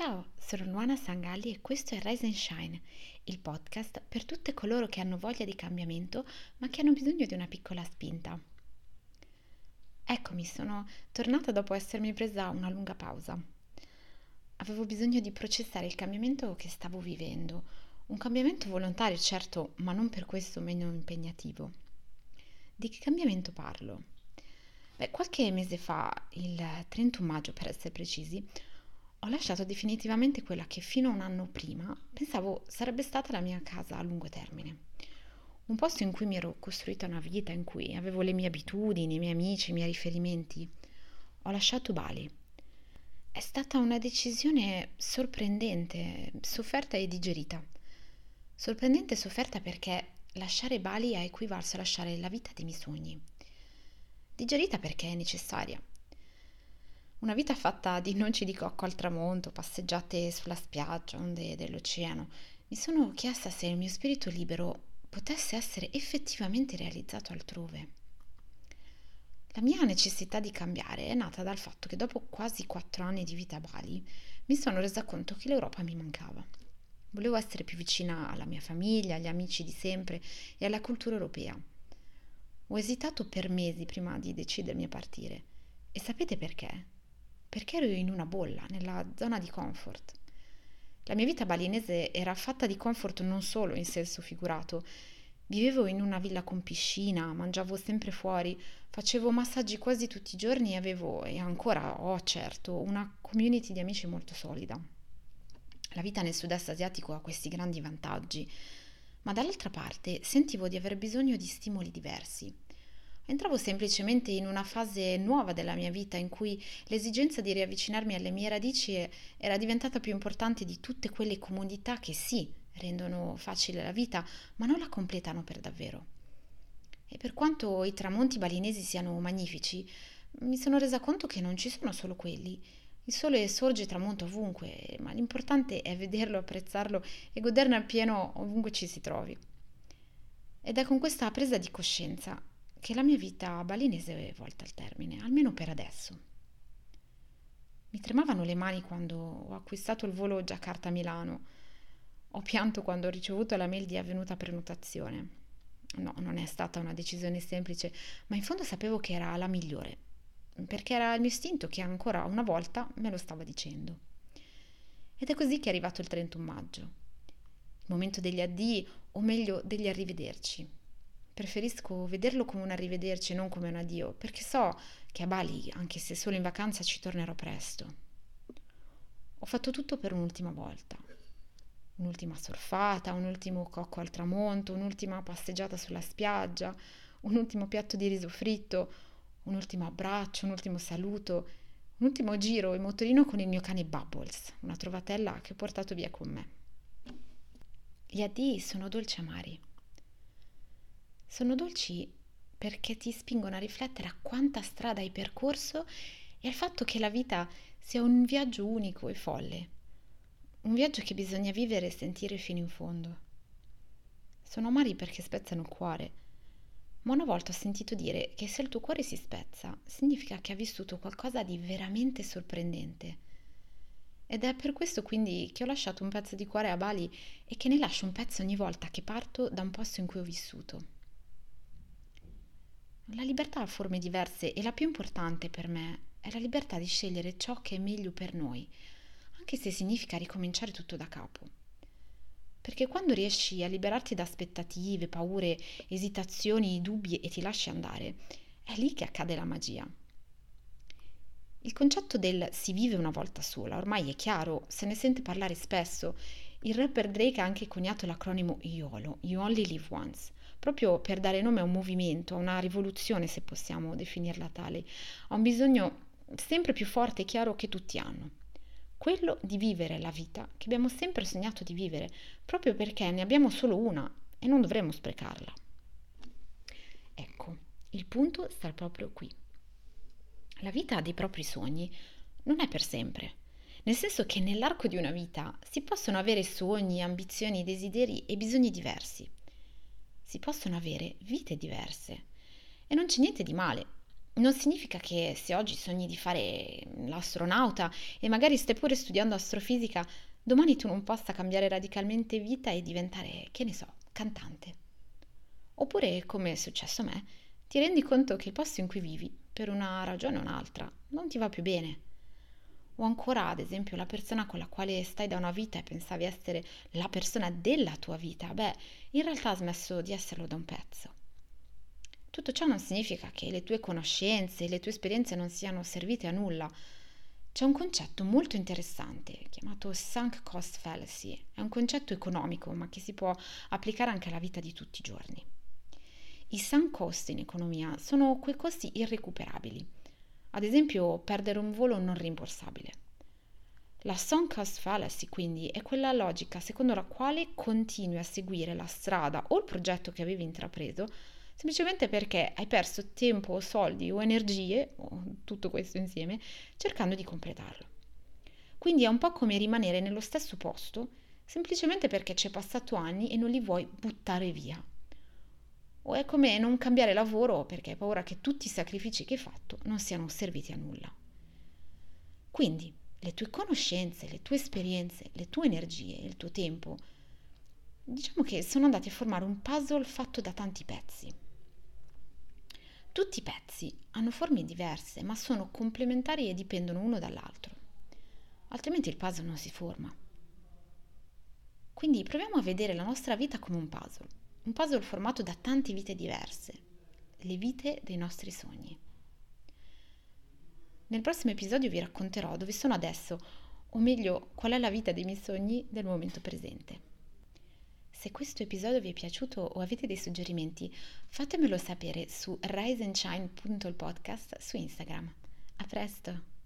Ciao, sono Luana Sangalli e questo è Rise and Shine, il podcast per tutte coloro che hanno voglia di cambiamento ma che hanno bisogno di una piccola spinta. Eccomi, sono tornata dopo essermi presa una lunga pausa. Avevo bisogno di processare il cambiamento che stavo vivendo, un cambiamento volontario certo, ma non per questo meno impegnativo. Di che cambiamento parlo? Beh, qualche mese fa, il 31 maggio per essere precisi, ho lasciato definitivamente quella che fino a un anno prima pensavo sarebbe stata la mia casa a lungo termine. Un posto in cui mi ero costruita una vita, in cui avevo le mie abitudini, i miei amici, i miei riferimenti. Ho lasciato Bali. È stata una decisione sorprendente, sofferta e digerita. Sorprendente e sofferta perché lasciare Bali ha equivalso a lasciare la vita dei miei sogni. Digerita perché è necessaria una vita fatta di noci di cocco al tramonto, passeggiate sulla spiaggia, onde dell'oceano. Mi sono chiesta se il mio spirito libero potesse essere effettivamente realizzato altrove. La mia necessità di cambiare è nata dal fatto che dopo quasi quattro anni di vita a Bali mi sono resa conto che l'Europa mi mancava. Volevo essere più vicina alla mia famiglia, agli amici di sempre e alla cultura europea. Ho esitato per mesi prima di decidermi a partire. E sapete perché? Perché ero in una bolla, nella zona di comfort. La mia vita balinese era fatta di comfort non solo in senso figurato. Vivevo in una villa con piscina, mangiavo sempre fuori, facevo massaggi quasi tutti i giorni e avevo, e ancora ho certo, una community di amici molto solida. La vita nel sud-est asiatico ha questi grandi vantaggi, ma dall'altra parte sentivo di aver bisogno di stimoli diversi. Entravo semplicemente in una fase nuova della mia vita in cui l'esigenza di riavvicinarmi alle mie radici era diventata più importante di tutte quelle comodità che sì, rendono facile la vita, ma non la completano per davvero. E per quanto i tramonti balinesi siano magnifici, mi sono resa conto che non ci sono solo quelli. Il sole sorge e tramonta ovunque, ma l'importante è vederlo, apprezzarlo e goderne appieno ovunque ci si trovi. Ed è con questa presa di coscienza che la mia vita balinese è volta al termine, almeno per adesso. Mi tremavano le mani quando ho acquistato il volo Giacarta-Milano. Ho pianto quando ho ricevuto la mail di avvenuta prenotazione. No, non è stata una decisione semplice, ma in fondo sapevo che era la migliore, perché era il mio istinto che ancora una volta me lo stava dicendo. Ed è così che è arrivato il 31 maggio, il momento degli addii, o meglio degli arrivederci. Preferisco vederlo come un arrivederci, non come un addio, perché so che a Bali, anche se solo in vacanza, ci tornerò presto. Ho fatto tutto per un'ultima volta. Un'ultima surfata, un ultimo cocco al tramonto, un'ultima passeggiata sulla spiaggia, un ultimo piatto di riso fritto, un ultimo abbraccio, un ultimo saluto, un ultimo giro in motorino con il mio cane Bubbles, una trovatella che ho portato via con me. Gli addii sono dolci amari. Sono dolci perché ti spingono a riflettere a quanta strada hai percorso e al fatto che la vita sia un viaggio unico e folle, un viaggio che bisogna vivere e sentire fino in fondo. Sono amari perché spezzano il cuore, ma una volta ho sentito dire che se il tuo cuore si spezza, significa che ha vissuto qualcosa di veramente sorprendente. Ed è per questo quindi che ho lasciato un pezzo di cuore a Bali e che ne lascio un pezzo ogni volta che parto da un posto in cui ho vissuto. La libertà ha forme diverse e la più importante per me è la libertà di scegliere ciò che è meglio per noi, anche se significa ricominciare tutto da capo. Perché quando riesci a liberarti da aspettative, paure, esitazioni, dubbi e ti lasci andare, è lì che accade la magia. Il concetto del si vive una volta sola ormai è chiaro, se ne sente parlare spesso. Il rapper Drake ha anche coniato l'acronimo YOLO, You Only Live Once, proprio per dare nome a un movimento, a una rivoluzione, se possiamo definirla tale, a un bisogno sempre più forte e chiaro che tutti hanno. Quello di vivere la vita che abbiamo sempre sognato di vivere, proprio perché ne abbiamo solo una e non dovremmo sprecarla. Ecco, il punto sta proprio qui. La vita dei propri sogni non è per sempre, nel senso che nell'arco di una vita si possono avere sogni, ambizioni, desideri e bisogni diversi si possono avere vite diverse. E non c'è niente di male. non significa che se oggi sogni di fare l'astronauta e magari stai pure studiando astrofisica, domani tu non possa cambiare radicalmente vita e diventare, che ne so, cantante. Oppure, come è successo a me, ti rendi conto che il posto in cui vivi, per una ragione o un'altra, non ti va più bene. O ancora, ad esempio, la persona con la quale stai da una vita e pensavi essere la persona della tua vita, beh, in realtà ha smesso di esserlo da un pezzo. Tutto ciò non significa che le tue conoscenze e le tue esperienze non siano servite a nulla. C'è un concetto molto interessante chiamato sunk cost fallacy. È un concetto economico, ma che si può applicare anche alla vita di tutti i giorni. I sunk cost in economia sono quei costi irrecuperabili. Ad esempio, perdere un volo non rimborsabile. La sunk cost fallacy, quindi, è quella logica secondo la quale continui a seguire la strada o il progetto che avevi intrapreso semplicemente perché hai perso tempo, soldi o energie, o tutto questo insieme, cercando di completarlo. Quindi è un po' come rimanere nello stesso posto semplicemente perché ci hai passato anni e non li vuoi buttare via. O è come non cambiare lavoro perché hai paura che tutti i sacrifici che hai fatto non siano serviti a nulla. Quindi le tue conoscenze, le tue esperienze, le tue energie, il tuo tempo, diciamo che sono andati a formare un puzzle fatto da tanti pezzi. Tutti i pezzi hanno forme diverse, ma sono complementari e dipendono uno dall'altro. Altrimenti il puzzle non si forma. Quindi proviamo a vedere la nostra vita come un puzzle un puzzle formato da tante vite diverse, le vite dei nostri sogni. Nel prossimo episodio vi racconterò dove sono adesso, o meglio, qual è la vita dei miei sogni del momento presente. Se questo episodio vi è piaciuto o avete dei suggerimenti, fatemelo sapere su riseandshine.podcast su Instagram. A presto!